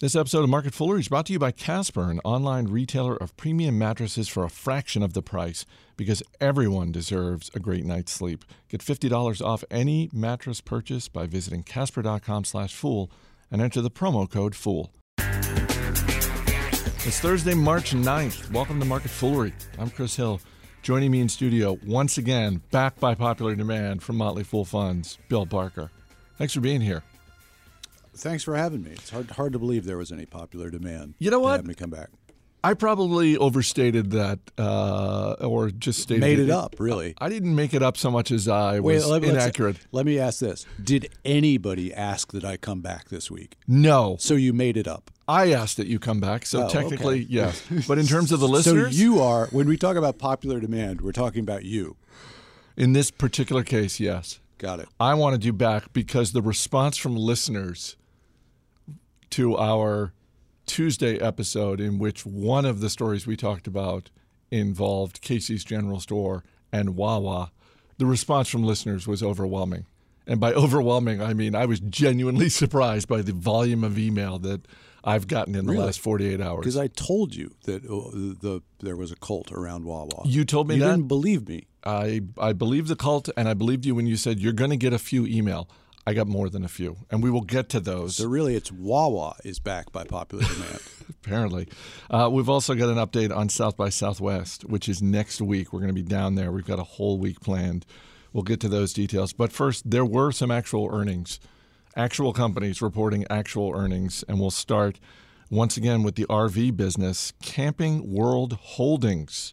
This episode of Market Foolery is brought to you by Casper, an online retailer of premium mattresses for a fraction of the price because everyone deserves a great night's sleep. Get $50 off any mattress purchase by visiting casper.com slash fool and enter the promo code FOOL. It's Thursday, March 9th. Welcome to Market Foolery. I'm Chris Hill. Joining me in studio once again, back by popular demand from Motley Fool Funds, Bill Barker. Thanks for being here. Thanks for having me. It's hard hard to believe there was any popular demand. You know to what? Have me come back. I probably overstated that, uh, or just stated Made it up, really. I didn't make it up so much as I was let, inaccurate. Let me ask this: Did anybody ask that I come back this week? No, So you made it up. I asked that you come back, so Oh, technically, okay. yes. But in terms of the listeners, So you are when we talk about popular demand, we're talking about you. in this particular case, yes, Got it. I wanted you back because the response from listeners to our Tuesday episode, in which one of the stories we talked about involved Casey's General Store and Wawa, the response from listeners was overwhelming. And by overwhelming, I mean I was genuinely surprised by the volume of email that I've gotten in the Really? last 48 hours. Because I told you that uh, the there was a cult around Wawa. You told me You that? didn't believe me. I I believe the cult, and I believed you when you said you're going to get a few email. I got more than a few, and we will get to those. So really, it's Wawa is back by popular demand. apparently. Uh, we've also got an update on South by Southwest, which is next week. We're going to be down there. We've got a whole week planned. We'll get to those details. But first, there were some actual earnings, actual companies reporting actual earnings. And we'll start once again with the RV business, Camping World Holdings.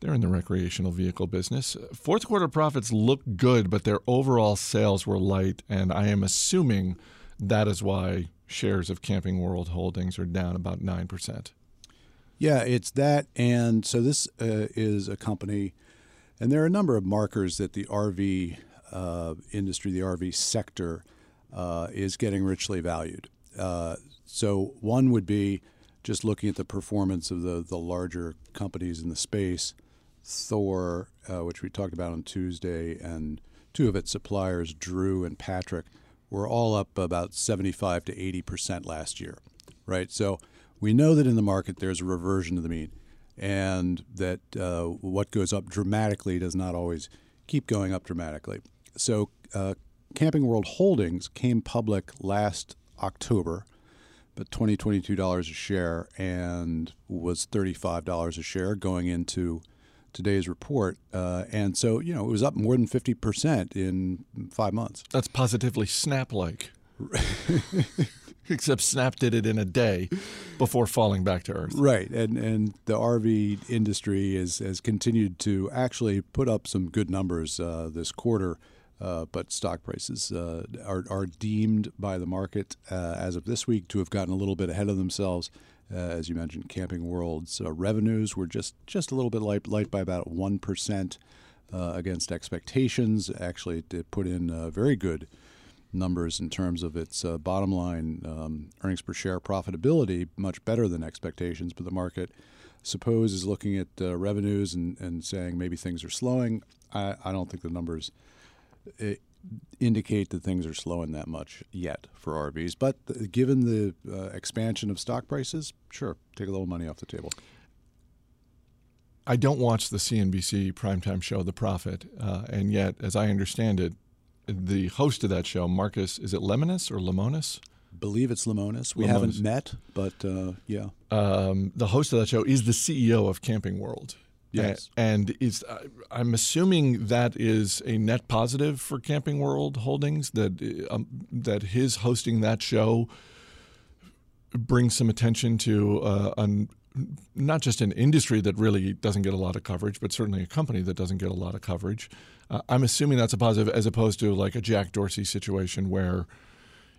They're in the recreational vehicle business. Fourth quarter profits look good, but their overall sales were light, and I am assuming that is why shares of Camping World Holdings are down about 9%. Yeah, it's that. And so this uh, is a company, and there are a number of markers that the RV uh, industry, the RV sector, uh, is getting richly valued. Uh, so one would be just looking at the performance of the, the larger companies in the space. Thor, uh, which we talked about on Tuesday, and two of its suppliers, Drew and Patrick, were all up about 75 to 80 percent last year, right? So we know that in the market there's a reversion to the mean, and that uh, what goes up dramatically does not always keep going up dramatically. So uh, Camping World Holdings came public last October but twenty twenty two dollars a share and was thirty five dollars a share going into today's report. Uh, and so you know it was up more than fifty percent in five months. That's positively Snap like. Except Snap did it in a day before falling back to earth. Right, and and the RV industry is, has continued to actually put up some good numbers uh, this quarter. Uh, but stock prices uh, are, are deemed by the market uh, as of this week to have gotten a little bit ahead of themselves. Uh, as you mentioned, Camping World's uh, revenues were just, just a little bit light, light by about 1% uh, against expectations. Actually, it did put in uh, very good numbers in terms of its uh, bottom line um, earnings per share profitability, much better than expectations. But the market, suppose, is looking at uh, revenues and, and saying maybe things are slowing. I, I don't think the numbers uh, indicate that things are slowing that much yet for RVs. But th- given the uh, expansion of stock prices, sure, take a little money off the table. I don't watch the CNBC primetime show, The Profit, uh, and yet, as I understand it, the host of that show, Marcus, is it Lemonis or Lemonis? Believe it's Lemonis. We Lemonis. haven't met, but uh, yeah. Um, the host of that show is the CEO of Camping World. Yes. And is I- I'm assuming that is a net positive for Camping World Holdings that um, that his hosting that show brings some attention to uh, an, not just an industry that really doesn't get a lot of coverage, but certainly a company that doesn't get a lot of coverage. Uh, I'm assuming that's a positive, as opposed to like a Jack Dorsey situation where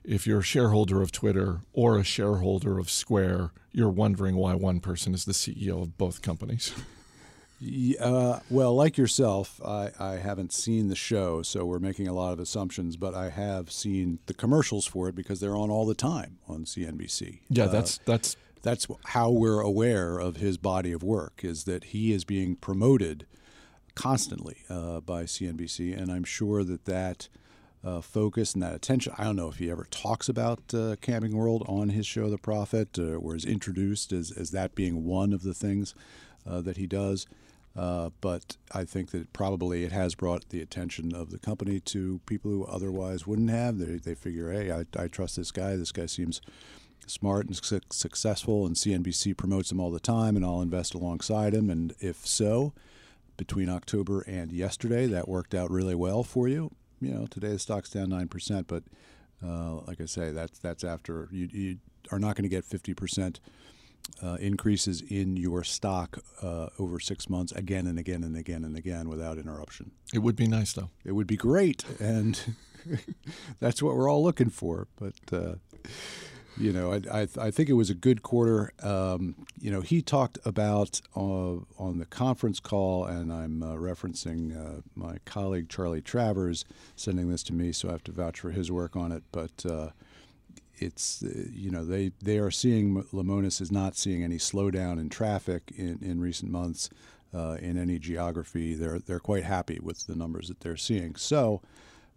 if you're a shareholder of Twitter or a shareholder of Square, you're wondering why one person is the CEO of both companies. Uh, well, like yourself, I, I haven't seen the show, so we're making a lot of assumptions, but I have seen the commercials for it because they're on all the time on CNBC. Yeah, Uh, that's that's that's how we're aware of his body of work is that he is being promoted constantly uh, by CNBC, and I'm sure that that uh, focus and that attention. I don't know if he ever talks about uh, Camping World on his show, The Profit, uh, or is introduced as, as that being one of the things uh, that he does. Uh, but I think that probably it has brought the attention of the company to people who otherwise wouldn't have. They, they figure, hey, I, I trust this guy. This guy seems smart and su- successful, and CNBC promotes him all the time, and I'll invest alongside him. And if so, between October and yesterday, that worked out really well for you. You know, today the stock's down nine percent, but uh, like I say, that's that's after you, you are not going to get fifty percent uh, increases in your stock uh, over six months again and again and again and again without interruption. It would be nice, though. It would be great, and that's what we're all looking for. But uh, you know, I, I, I, think it was a good quarter. Um, you know, he talked about uh, on the conference call, and I'm uh, referencing uh, my colleague Charlie Travers sending this to me, so I have to vouch for his work on it. But uh, it's uh, you know they they are seeing Lemonis is not seeing any slowdown in traffic in, in recent months uh, in any geography. They're they're quite happy with the numbers that they're seeing. So,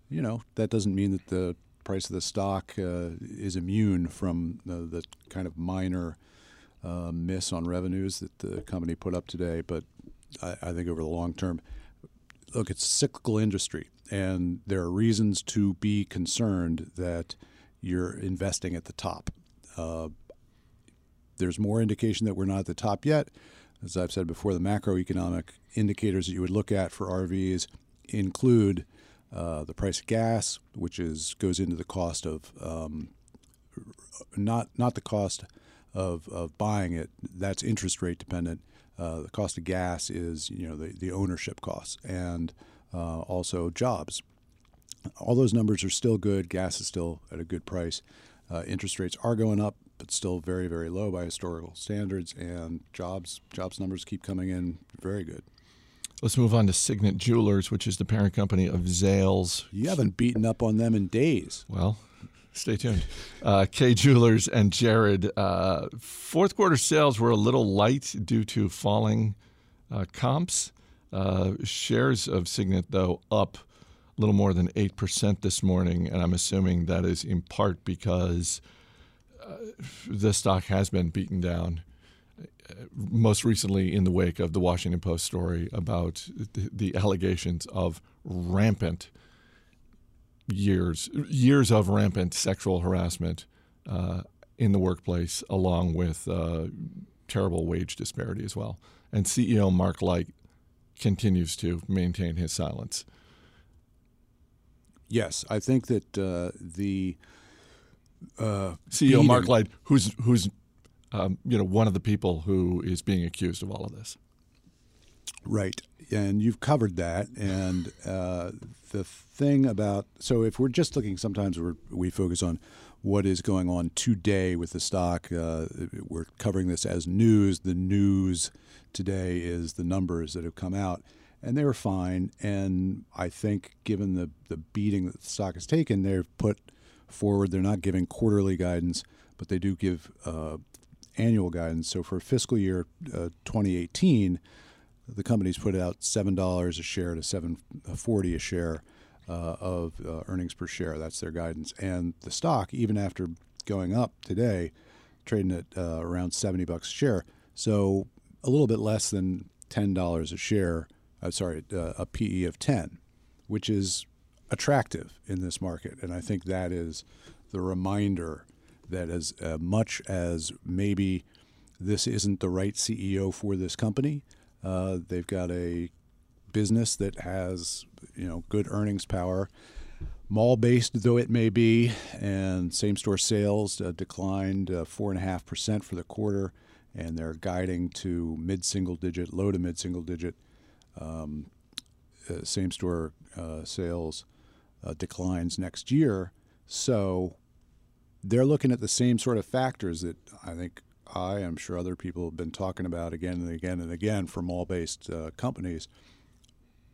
you know that doesn't mean that the price of the stock uh, is immune from the, the kind of minor uh, miss on revenues that the company put up today. But I, I think over the long term, look, it's a cyclical industry, and there are reasons to be concerned that you're investing at the top. Uh, there's more indication that we're not at the top yet. As I've said before, the macroeconomic indicators that you would look at for RVs include uh, the price of gas, which is goes into the cost of um, not not the cost of, of buying it. That's interest rate dependent. Uh, the cost of gas is you know the, the ownership costs and uh, also jobs all those numbers are still good. Gas is still at a good price. Uh, interest rates are going up, but still very, very low by historical standards. And jobs jobs numbers keep coming in very good. Let's move on to Signet Jewelers, which is the parent company of Zales. You haven't beaten up on them in days. Well, stay tuned. Uh, Kay Jewelers and Jared. Uh, fourth quarter sales were a little light due to falling uh, comps. Uh, shares of Signet, though, up little more than 8% this morning, and I'm assuming that is in part because uh, the stock has been beaten down. Uh, most recently, in the wake of the Washington Post story about the, allegations of rampant years years of rampant sexual harassment uh, in the workplace, along with uh, terrible wage disparity as well. And CEO Mark Light continues to maintain his silence. Yes, I think that uh, the uh, CEO Mark Light, who's who's um, you know one of the people who is being accused of all of this. Right, and you've covered that. And uh, the thing about so if we're just looking, sometimes we we focus on what is going on today with the stock. Uh, we're covering this as news. The news today is the numbers that have come out and they were fine. And I think, given the the beating that the stock has taken, they've put forward. They're not giving quarterly guidance, but they do give uh, annual guidance. So for fiscal year uh, 2018, the company's put out seven dollars a share to seven forty a share uh, of uh, earnings per share. That's their guidance, and the stock, even after going up today, trading at uh, around seventy bucks a share. So a little bit less than ten dollars a share uh, sorry, uh, a PE of 10, which is attractive in this market. And I think that is the reminder that as uh, much as maybe this isn't the right CEO for this company, uh, they've got a business that has you know good earnings power. Mall based though it may be, and same store sales uh, declined uh, four and a half percent for the quarter, and they're guiding to mid single digit, low to mid single digit um, uh, same store uh, sales uh, declines next year. So they're looking at the same sort of factors that I think I, I'm sure other people have been talking about again and again and again for mall based uh, companies.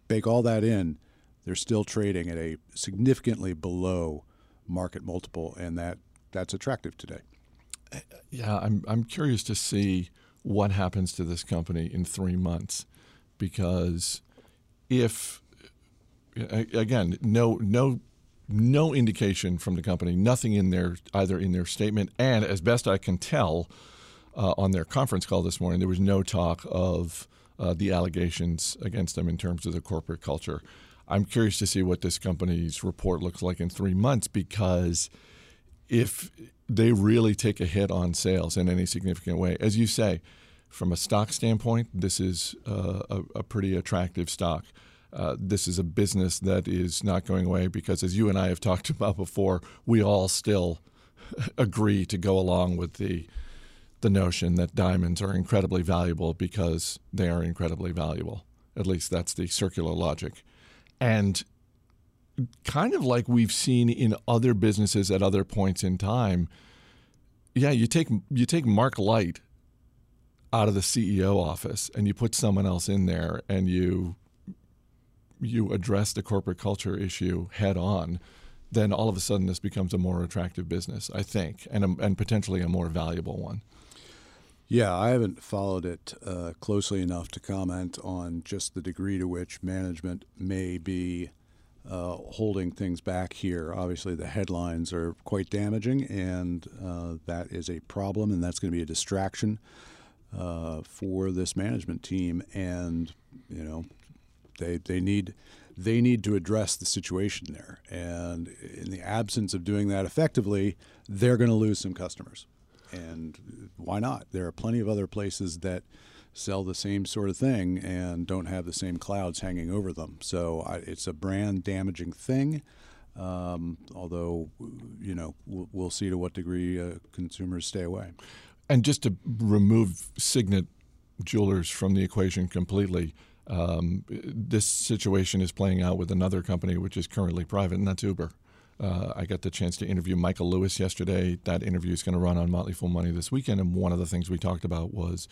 Bake all that in, they're still trading at a significantly below market multiple, and that, that's attractive today. Yeah, I'm, I'm curious to see what happens to this company in three months because if again no no no indication from the company, nothing in their either in their statement, and as best I can tell, uh, on their conference call this morning, there was no talk of uh, the allegations against them in terms of the corporate culture. I'm curious to see what this company's report looks like in three months because if they really take a hit on sales in any significant way, as you say, from a stock standpoint, this is uh, a, a, pretty attractive stock. Uh, this is a business that is not going away because, as you and I have talked about before, we all still agree to go along with the the notion that diamonds are incredibly valuable because they are incredibly valuable. At least that's the circular logic. And kind of like we've seen in other businesses at other points in time, yeah, you take you take Mark Light out of the CEO office and you put someone else in there and you you address the corporate culture issue head on, then all of a sudden this becomes a more attractive business, I think, and a, and potentially a more valuable one. Yeah, I haven't followed it uh, closely enough to comment on just the degree to which management may be uh, holding things back here. Obviously, the headlines are quite damaging, and uh, that is a problem, and that's going to be a distraction uh, for this management team. And you know, they they need they need to address the situation there. And in the absence of doing that effectively, they're going to lose some customers and why not? There are plenty of other places that sell the same sort of thing and don't have the same clouds hanging over them. So I, it's a brand damaging thing. Um, although, you know, we'll, we'll, see to what degree uh, consumers stay away. And just to remove Signet Jewelers from the equation completely, um, this situation is playing out with another company which is currently private, and that's Uber. Uh, I got the chance to interview Michael Lewis yesterday. That interview is going to run on Motley Fool Money this weekend, and one of the things we talked about was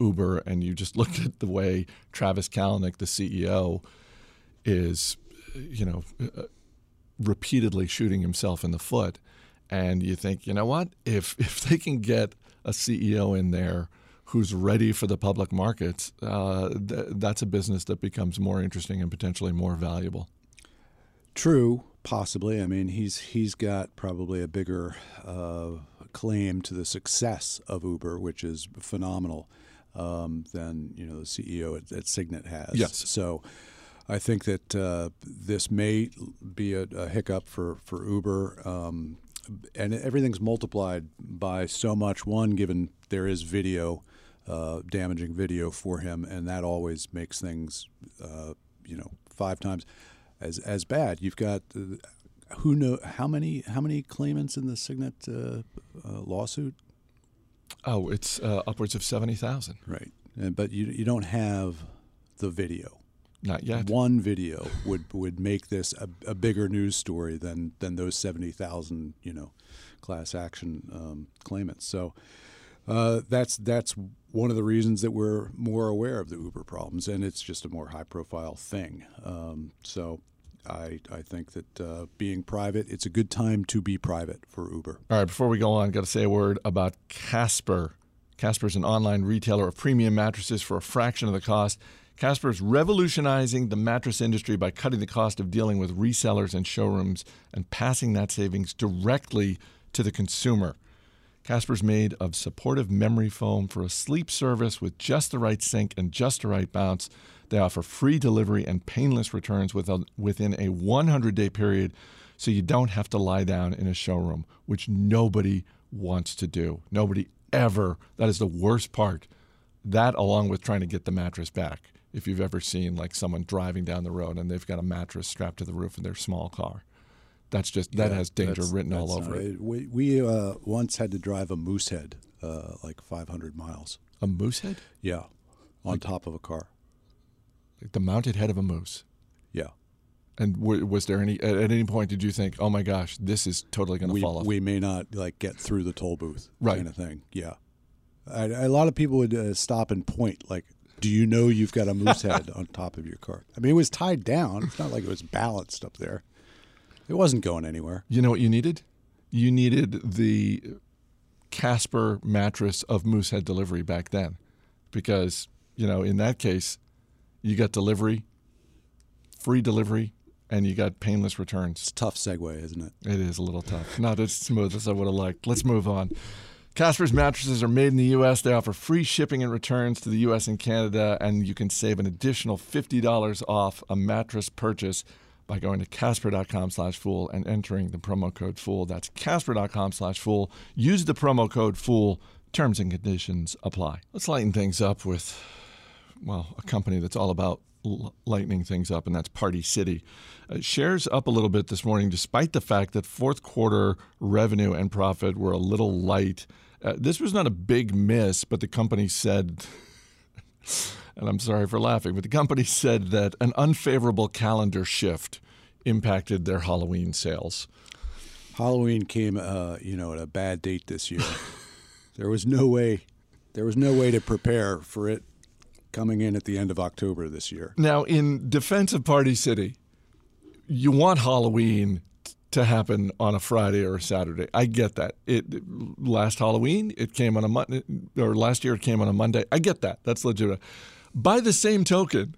Uber. And you just looked at the way Travis Kalanick, the CEO, is, you know, uh, repeatedly shooting himself in the foot. And you think, you know what? If if they can get a CEO in there who's ready for the public markets, uh, th- that's a business that becomes more interesting and potentially more valuable. True, Possibly. I mean, he's he's got probably a bigger uh, claim to the success of Uber, which is phenomenal, um, than you know the CEO at, at, Signet has. Yes. So. I think that uh, this may be a, a, hiccup for for Uber, um, and everything's multiplied by so much. One, given there is video, uh, damaging video for him, and that always makes things, uh, you know, five times as as bad. You've got uh, who know how many how many claimants in the Signet uh, uh, lawsuit? Oh, it's uh, upwards of seventy thousand. Right, and, but you you don't have the video. Not yet. One video would would make this a, a bigger news story than than those seventy thousand you know class action um, claimants. So. Uh, that's that's one of the reasons that we're more aware of the Uber problems, and it's just a more high profile thing. Um, so I, I think that uh, being private, it's a good time to be private for Uber. All right, before we go on, got to say a word about Casper. Casper is an online retailer of premium mattresses for a fraction of the cost. Casper is revolutionizing the mattress industry by cutting the cost of dealing with resellers and showrooms and passing that savings directly to the consumer. Casper's made of supportive memory foam for a sleep service with just the right sink and just the right bounce. They offer free delivery and painless returns within a 100 day period, so you don't have to lie down in a showroom, which nobody wants to do. Nobody ever. That is the worst part. That, along with trying to get the mattress back. If you've ever seen like someone driving down the road and they've got a mattress strapped to the roof in their small car, that's just that yeah, has danger written all over it. We, we uh, once had to drive a Moosehead uh, like 500 miles. A moose head? Yeah, on like, top of a car Like the mounted head of a moose. Yeah. And w- was there any at, any point did you think, oh my gosh, this is totally going to fall off? We may not like get through the toll booth, right? Kind of thing. Yeah. I, a lot of people would uh, stop and point, like, "Do you know you've got a moose head on top of your car?" I mean, it was tied down. It's not like it was balanced up there. It wasn't going anywhere. You know what you needed? You needed the Casper mattress of Moosehead delivery back then, because you know in that case you got delivery, free delivery, and you got painless returns. It's a tough segue, isn't it? It is a little tough. Not as smooth as I would have liked. Let's move on. Casper's mattresses are made in the U.S. They offer free shipping and returns to the U.S. and Canada, and you can save an additional $50 off a mattress purchase by going to casper.com slash fool and entering the promo code fool. That's casper.com slash fool. Use the promo code fool. Terms and conditions apply. Let's lighten things up with, well, a company that's all about lightening things up, and that's Party City. Uh, shares up a little bit this morning, despite the fact that fourth quarter revenue and profit were a little light. Uh, this was not a big miss, but the company said, and I'm sorry for laughing, but the company said that an unfavorable calendar shift impacted their Halloween sales. Halloween came, uh, you know, at a bad date this year. there was no way, there was no way to prepare for it coming in at the end of October this year. Now, in defense of Party City, you want Halloween to happen on a Friday or a Saturday. I get that. It last Halloween it came on a Monday, or last year it came on a Monday. I get that. That's legitimate. By the same token,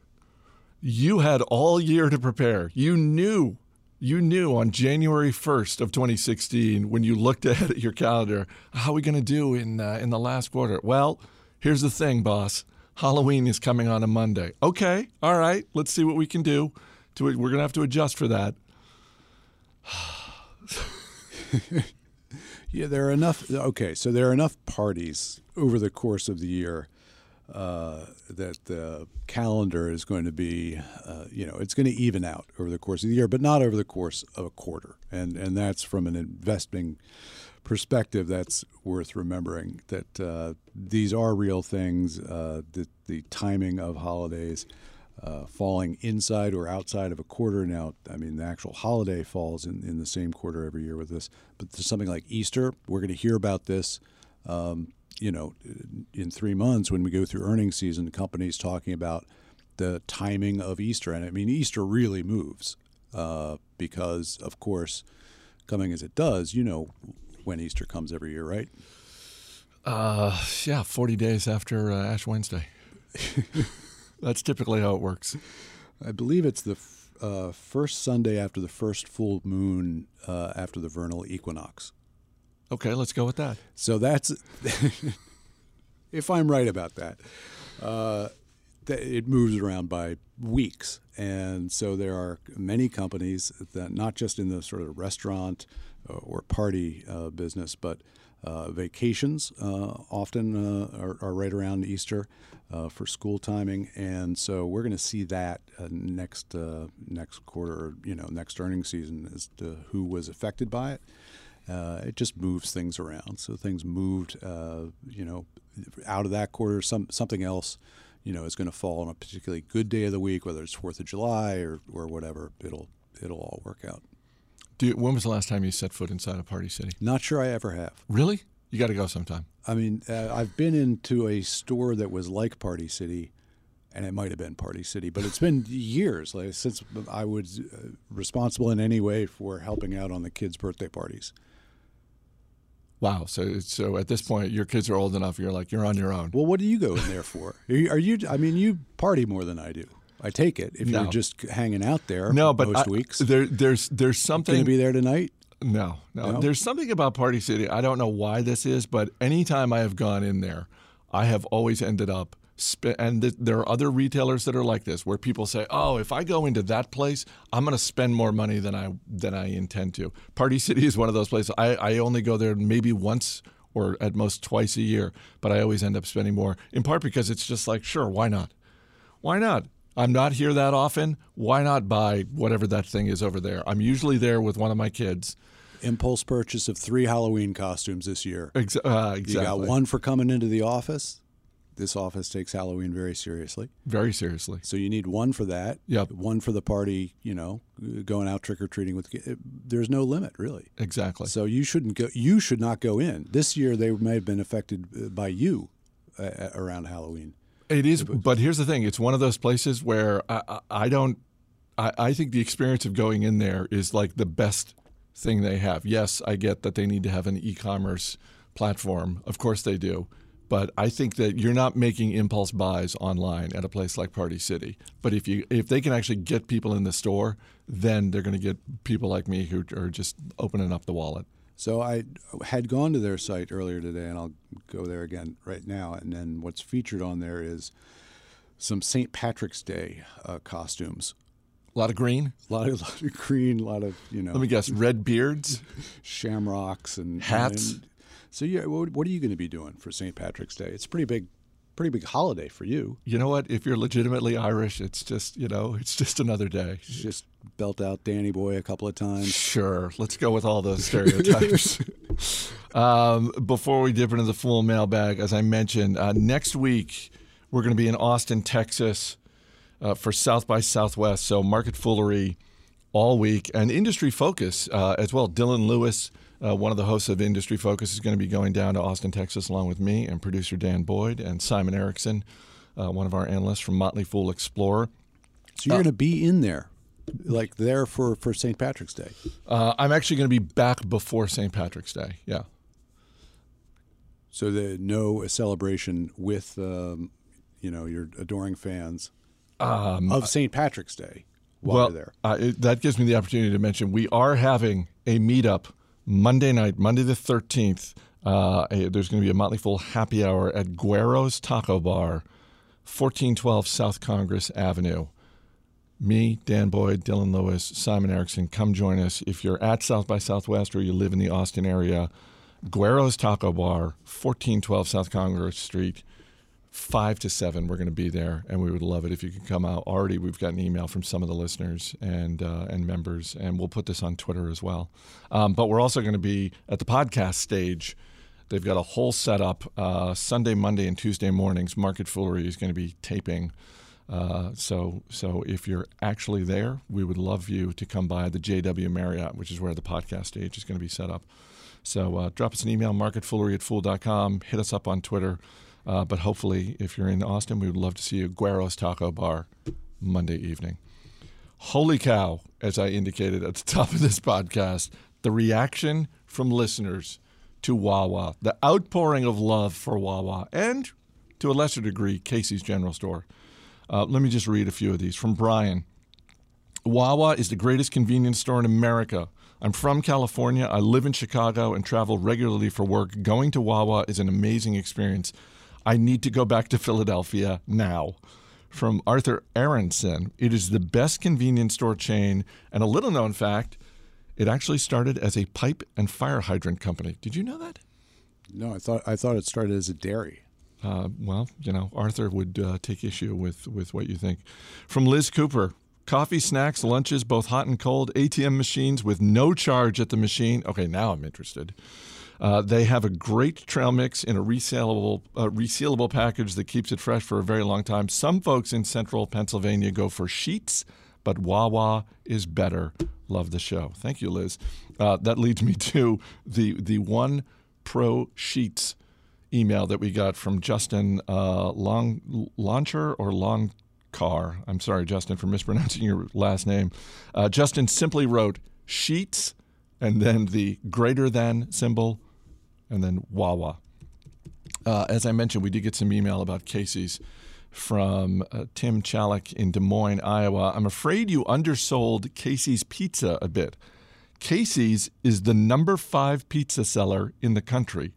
you had all year to prepare. You knew you knew on January 1st of 2016 when you looked at your calendar, how are we going to do in uh, in the last quarter? Well, here's the thing, boss. Halloween is coming on a Monday. Okay, all right, let's see what we can do. To we're going to have to adjust for that. yeah, there are enough. Okay, so there are enough parties over the course of the year uh, that the calendar is going to be, uh, you know, it's going to even out over the course of the year, but not over the course of a quarter. And and that's from an investing perspective that's worth remembering that uh, these are real things. Uh, the, the timing of holidays uh, falling inside or outside of a quarter. Now, I mean, the actual holiday falls in, in the same quarter every year with this, but something like Easter. We're going to hear about this. Um, you know, in three months when we go through earnings season, companies talking about the timing of Easter, and I mean, Easter really moves uh, because, of course, coming as it does, you know, when Easter comes every year, right? Uh, yeah, 40 days after uh, Ash Wednesday. That's typically how it works. I believe it's the f- uh, first Sunday after the first full moon uh, after the vernal equinox. Okay, let's go with that. So that's, if I'm right about that, uh, it moves around by weeks. And so there are many companies that, not just in the sort of restaurant, or party uh, business, but uh, vacations often are, are, right around Easter for school timing, and so we're going to see that next next quarter, you know, next earnings season as to who was affected by it. Uh, it just moves things around. So things moved, uh, you know, out of that quarter. Some something else, you know, is going to fall on a particularly good day of the week, whether it's Fourth of July or or whatever. It'll it'll all work out. You, when was the last time you set foot inside a Party City? Not sure I ever have. Really? You got to go sometime. I mean, uh, I've been into a store that was like Party City, and it might have been Party City, but it's been years like, since I was uh, responsible in any way for helping out on the kids' birthday parties. Wow. So, so at this point, your kids are old enough. You're like, you're on your own. Well, what do you go in there for? Are you, are you I mean, you party more than I do. I take it if no. you're just hanging out there. No, but most I, weeks. There, there's there's something. Going to be there tonight? No, no, no. There's something about Party City. I don't know why this is, but anytime I have gone in there, I have always ended up. Sp- and th- there are other retailers that are like this, where people say, "Oh, if I go into that place, I'm going to spend more money than I than I intend to." Party City is one of those places. I, I only go there maybe once or at most twice a year, but I always end up spending more. In part because it's just like, sure, why not? Why not? I'm not here that often. Why not buy whatever that thing is over there? I'm usually there with one of my kids. Impulse purchase of three Halloween costumes this year. Ex- uh, exactly. You got one for coming into the office. This office takes Halloween very seriously. Very seriously. So you need one for that. Yep. One for the party. You know, going out trick or treating with. There's no limit really. Exactly. So you shouldn't go. You should not go in this year. They may have been affected uh, by you uh, around Halloween. It is, but here's the thing: it's one of those places where I, I don't. I, I think the experience of going in there is like the best thing they have. Yes, I get that they need to have an e-commerce platform. Of course they do, But I think that you're not making impulse buys online at a place like Party City. But if you if they can actually get people in the store, then they're going to get people like me who are just opening up the wallet. So I had gone to their site earlier today, and I'll go there again right now. And then what's featured on there is some St. Patrick's Day uh, costumes. A lot of green. A lot of, lot of green. A lot of you know. Let me guess. Red beards, shamrocks, and hats. And, so yeah, what, what are you going to be doing for St. Patrick's Day? It's a pretty big pretty big holiday for you. You know what? If you're legitimately Irish, it's just you know, it's just another day. Just belt out Danny Boy a couple of times. Sure, let's go with all those stereotypes. um, before we dip into the full mailbag, as I mentioned, uh, next week we're going to be in Austin, Texas, uh, for South by Southwest. So market foolery all week and industry focus uh, as well. Dylan Lewis uh, one of the hosts of Industry Focus is going to be going down to Austin, Texas, along with me and producer Dan Boyd and Simon Erickson, uh, one of our analysts from Motley Fool Explorer. So you're uh, going to be in there, like there for, for St. Patrick's Day? Uh, I'm actually going to be back before St. Patrick's Day. Yeah. So the no celebration with um, you know your adoring fans um, of St. Patrick's Day while well, there. Uh, it, that gives me the opportunity to mention we are having a meetup Monday night, Monday the 13th, uh, there's going to be a Motley Fool happy hour at Guero's Taco Bar, 1412 South Congress Avenue. Me, Dan Boyd, Dylan Lewis, Simon Erickson, come join us. If you're at South by Southwest or you live in the Austin area, Guero's Taco Bar, 1412 South Congress Street five to seven. We're going to be there, and we would love it if you could come out. Already, we've got an email from some of the listeners and uh, and members, and we'll put this on Twitter as well. Um, but we're also going to be at the podcast stage. They've got a whole setup uh, Sunday, Monday, and Tuesday mornings. Market Foolery is going to be taping. Uh, so, so if you're actually there, we would love you to come by the JW Marriott, which is where the podcast stage is going to be set up. So, uh, drop us an email, marketfoolery at fool.com. Hit us up on Twitter. Uh, but hopefully, if you're in Austin, we would love to see you at Guero's Taco Bar Monday evening. Holy cow, as I indicated at the top of this podcast, the reaction from listeners to Wawa, the outpouring of love for Wawa, and to a lesser degree, Casey's General Store. Uh, let me just read a few of these from Brian. Wawa is the greatest convenience store in America. I'm from California. I live in Chicago and travel regularly for work. Going to Wawa is an amazing experience. I need to go back to Philadelphia now. From Arthur Aronson, it is the best convenience store chain, and a little known fact, it actually started as a pipe and fire hydrant company. Did you know that? No, I thought I thought it started as a dairy. Uh, well, you know, Arthur would uh, take issue with with what you think. From Liz Cooper, coffee, snacks, lunches, both hot and cold, ATM machines with no charge at the machine. Okay, now I'm interested. Uh, they have a great trail mix in a resealable, uh, resealable package that keeps it fresh for a very long time. Some folks in central Pennsylvania go for Sheetz, but Wawa is better. Love the show. Thank you, Liz. Uh, that leads me to the the one pro Sheetz email that we got from Justin uh, Long Launcher or Long Car. I'm sorry, Justin, for mispronouncing your last name. Uh, Justin simply wrote Sheetz and then the greater than symbol and then Wawa. Uh, as I mentioned, we did get some email about Casey's from uh, Tim Chalik in Des Moines, Iowa. I'm afraid you undersold Casey's Pizza a bit. Casey's is the number five pizza seller in the country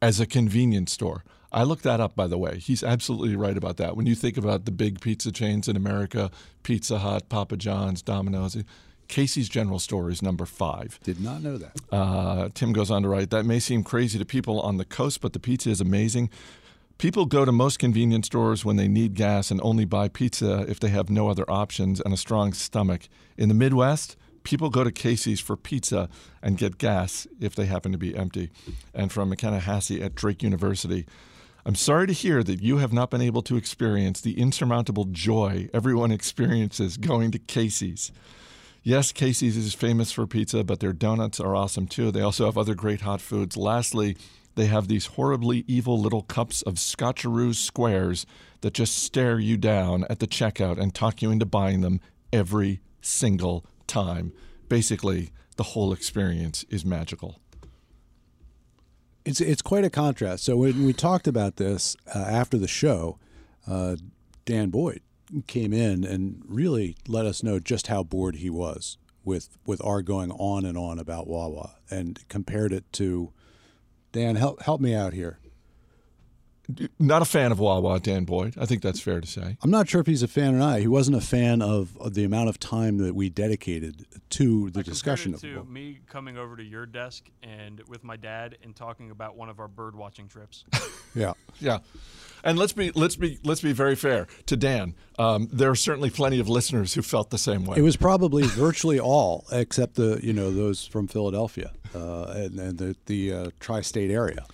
as a convenience store. I looked that up, by the way. He's absolutely right about that. When you think about the big pizza chains in America, Pizza Hut, Papa John's, Domino's, Casey's General Store is number five. Did not know that. Uh, Tim goes on to write that may seem crazy to people on the coast, but the pizza is amazing. People go to most convenience stores when they need gas and only buy pizza if they have no other options and a strong stomach. In the Midwest, people go to Casey's for pizza and get gas if they happen to be empty. And from McKenna Hassey at Drake University, I'm sorry to hear that you have not been able to experience the insurmountable joy everyone experiences going to Casey's. Yes, Casey's is famous for pizza, but their donuts are awesome too. They also have other great hot foods. Lastly, they have these horribly evil little cups of Scotcheroo squares that just stare you down at the checkout and talk you into buying them every single time. Basically, the whole experience is magical. It's it's quite a contrast. So when we talked about this uh, after the show, uh, Dan Boyd came in and really let us know just how bored he was with with our going on and on about Wawa and compared it to Dan. Help help me out here. Not a fan of Wawa, Dan Boyd. I think that's fair to say. I'm not sure if he's a fan or not. He wasn't a fan of, of the amount of time that we dedicated to the I discussion of it to me coming over to your desk and with my dad and talking about one of our bird watching trips. Yeah. Yeah, and let's be let's be let's be very fair to Dan. Um, there are certainly plenty of listeners who felt the same way. It was probably virtually all except the you know those from Philadelphia uh, and, and the the uh, tri-state area.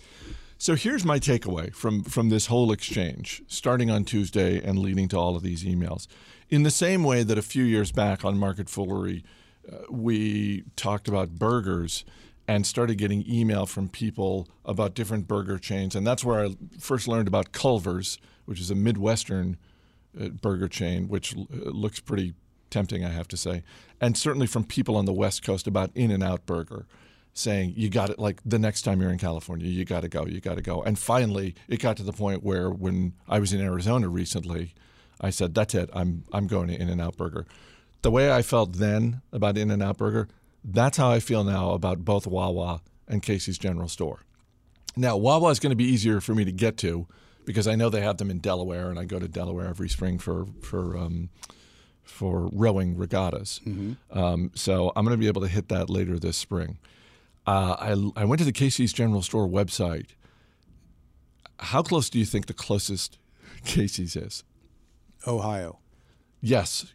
So here's my takeaway from from this whole exchange, starting on Tuesday and leading to all of these emails. In the same way that a few years back on Market Foolery, uh, we talked about burgers and started getting email from people about different burger chains, and that's where I first learned about Culver's, which is a Midwestern uh, burger chain, which l- uh, looks pretty tempting, I have to say, and certainly from people on the West Coast about In-N-Out Burger saying you got it like the next time you're in California, you got to go, you got to go. And finally, it got to the point where when I was in Arizona recently, I said, "That's it. I'm I'm going to In-N-Out Burger." The way I felt then about In-N-Out Burger, that's how I feel now about both Wawa and Casey's General Store. Now, Wawa is going to be easier for me to get to because I know they have them in Delaware, and I go to Delaware every spring for for um, for rowing regattas. Um, so I'm going to be able to hit that later this spring. Uh, I, I went to the Casey's General Store website. How close do you think the closest Casey's is? Ohio. Yes,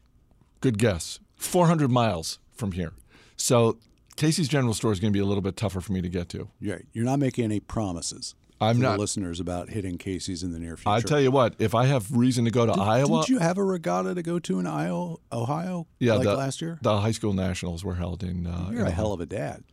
good guess. 400 miles from here. So Casey's General Store is going to be a little bit tougher for me to get to. Yeah, you're not making any promises. I'm to not. Listeners about hitting Casey's in the near future. I tell you what, if I have reason to go to Did, Iowa, Didn't you have a regatta to go to in Iowa, Ohio? yeah, like the, last year. the high school nationals were held in. Uh, You're in a hell of a dad.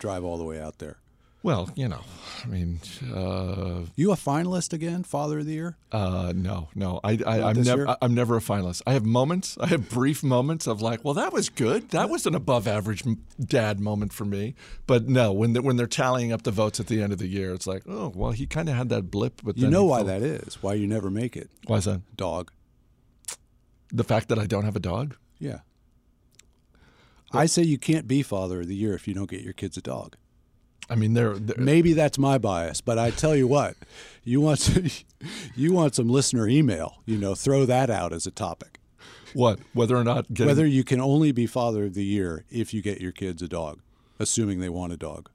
Drive all the way out there. Well, you know, I mean, uh, You a finalist again, Father of the Year? Uh, no, no. I, I, I'm never. I'm never a finalist. I have moments. I have brief moments of like, well, that was good. That was an above average dad moment for me. But no, when they, when they're tallying up the votes at the end of the year, it's like, oh, well, he kind of had that blip. But You know why that is? Why you never make it? Why is that? Dog. The fact that I don't have a dog. Yeah. I say you can't be Father of the Year if you don't get your kids a dog. I mean, they're, they're Maybe that's my bias, but I tell you what, you want some, you want some listener email. You know, throw that out as a topic. what whether or not getting Whether you can only be Father of the Year if you get your kids a dog, assuming they want a dog.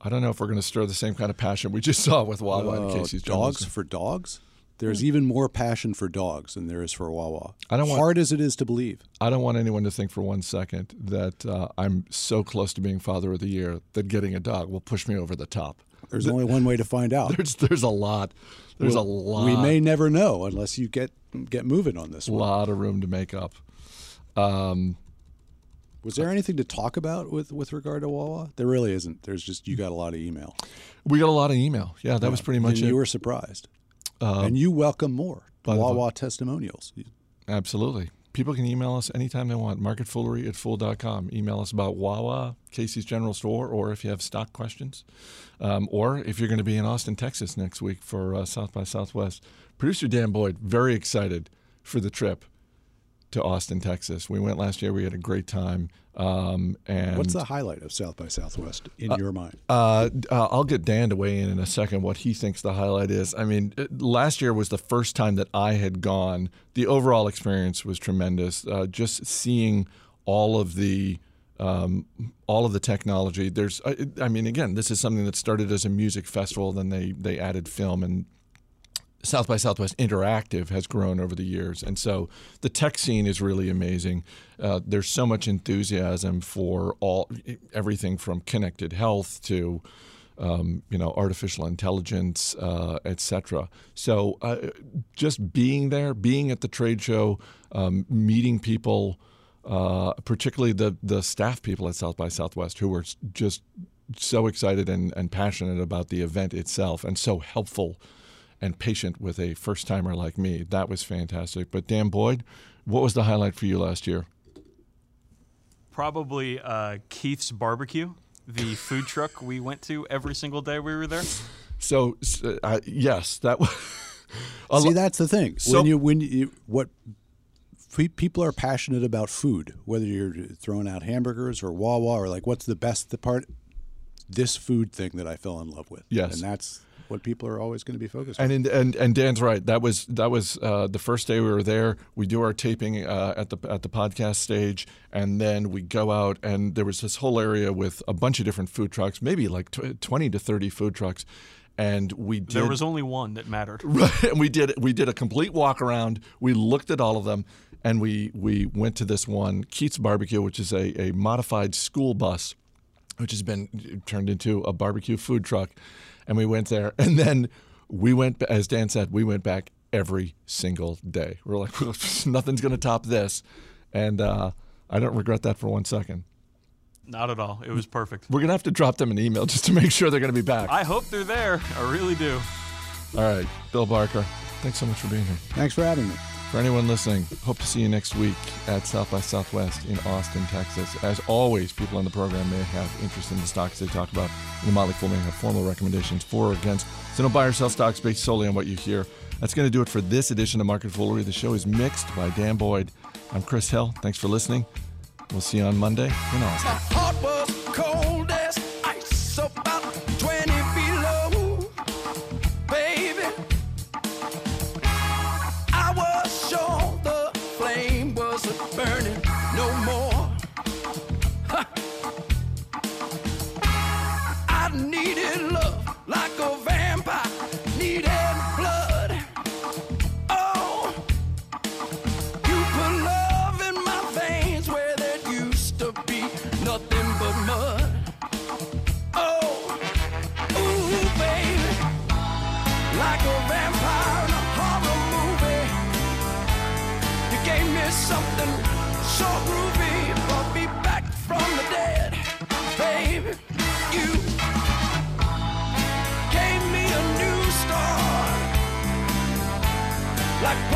I don't know if we're going to stir the same kind of passion we just saw with Wawa and Oh, Casey's dogs for dogs. There's even more passion for dogs than there is for Wawa. I don't want- Hard as it is to believe. I don't want anyone to think for one second that uh, I'm so close to being Father of the Year that getting a dog will push me over the top. There's only one way to find out. There's there's a lot. There's Well, a lot. We may never know unless you get get moving on this A lot of room to make up. Um, Was there anything to talk about with with regard to Wawa? There really isn't. There's just you got a lot of email. we got a lot of email. Yeah, that was pretty much and it. you were surprised, Uh, and you welcome more Wawa testimonials. Absolutely. People can email us anytime they want. Marketfoolery at fool.com. Email us about Wawa, Casey's General Store, or if you have stock questions, um, or if you're going to be in Austin, Texas next week for uh, South by Southwest. Producer Dan Boyd, very excited for the trip to Austin, Texas. We went last year. We had a great time. Um, and What's the highlight of South by Southwest in your mind? Uh, uh, I'll get Dan to weigh in in a second what he thinks the highlight is. I mean, it- last year was the first time that I had gone. The overall experience was tremendous. Uh, just seeing all of the um, all of the technology. There's, I, I mean, again, this is something that started as a music festival. Then they they added film and South by Southwest Interactive has grown over the years, and so the tech scene is really amazing. Uh, there's so much enthusiasm for all everything from connected health to um, you know artificial intelligence, uh, etc. So uh, just being there, being at the trade show, um, meeting people, uh, particularly the the staff people at South by Southwest who were just so excited and, and passionate about the event itself, and so helpful and patient with a first timer like me. That was fantastic. But Dan Boyd, what was the highlight for you last year? Probably uh, Keith's barbecue. the food truck we went to every single day we were there? So uh, yes, that was. See, that's the thing. So- when you when you what people are passionate about food, whether you're throwing out hamburgers or Wawa or like what's the best the part, this food thing that I fell in love with. Yes. and that's what people are always going to be focused on. And in, and and Dan's right. That was that was uh, the first day we were there. We do our taping uh, at the at the podcast stage, and then we go out, and there was this whole area with a bunch of different food trucks, maybe like tw- twenty to thirty food trucks, and we did. There was only one that mattered. Right, and we did we did a complete walk around. We looked at all of them, and we we went to this one Keats Barbecue, which is a, a modified school bus, which has been turned into a barbecue food truck, and we went there, and then we went as Dan said, we went back every single day. We're like, nothing's going to top this, and uh, I don't regret that for one second. Not at all. It was perfect. We're gonna have to drop them an email just to make sure they're going to be back. I hope they're there. I really do. All right, Bill Barker, thanks so much for being here. Thanks for having me. For anyone listening, hope to see you next week at South by Southwest in Austin, Texas. As always, people on the program may have interest in the stocks they talk about. And the Motley Fool may have formal recommendations for or against. So don't buy or sell stocks based solely on what you hear. That's going to do it for this edition of Market Foolery. The show is mixed by Dan Boyd. I'm Chris Hill. Thanks for listening. We'll see you on Monday in Austin.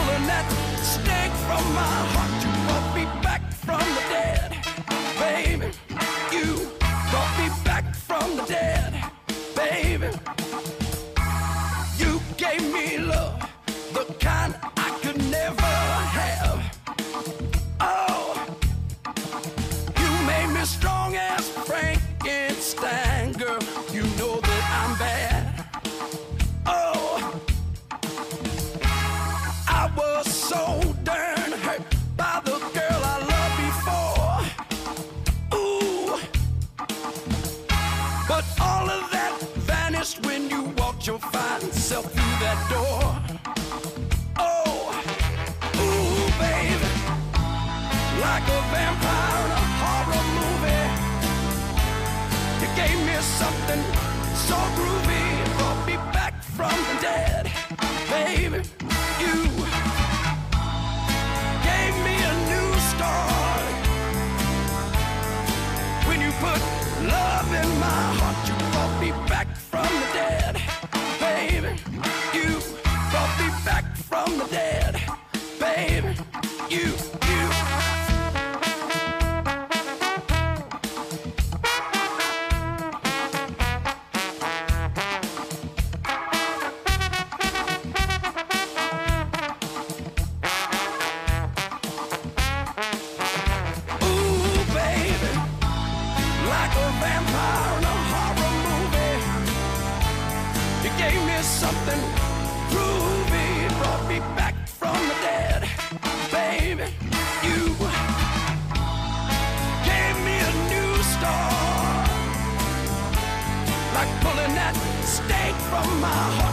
Pulling that But all of that vanished when you walked your fine self through that door. Oh, ooh, baby. Like a vampire in a horror movie. You gave me something so groovy, brought me back from something groovy brought me back from the dead. Baby, you gave me a new start. Like pulling that stake from my heart.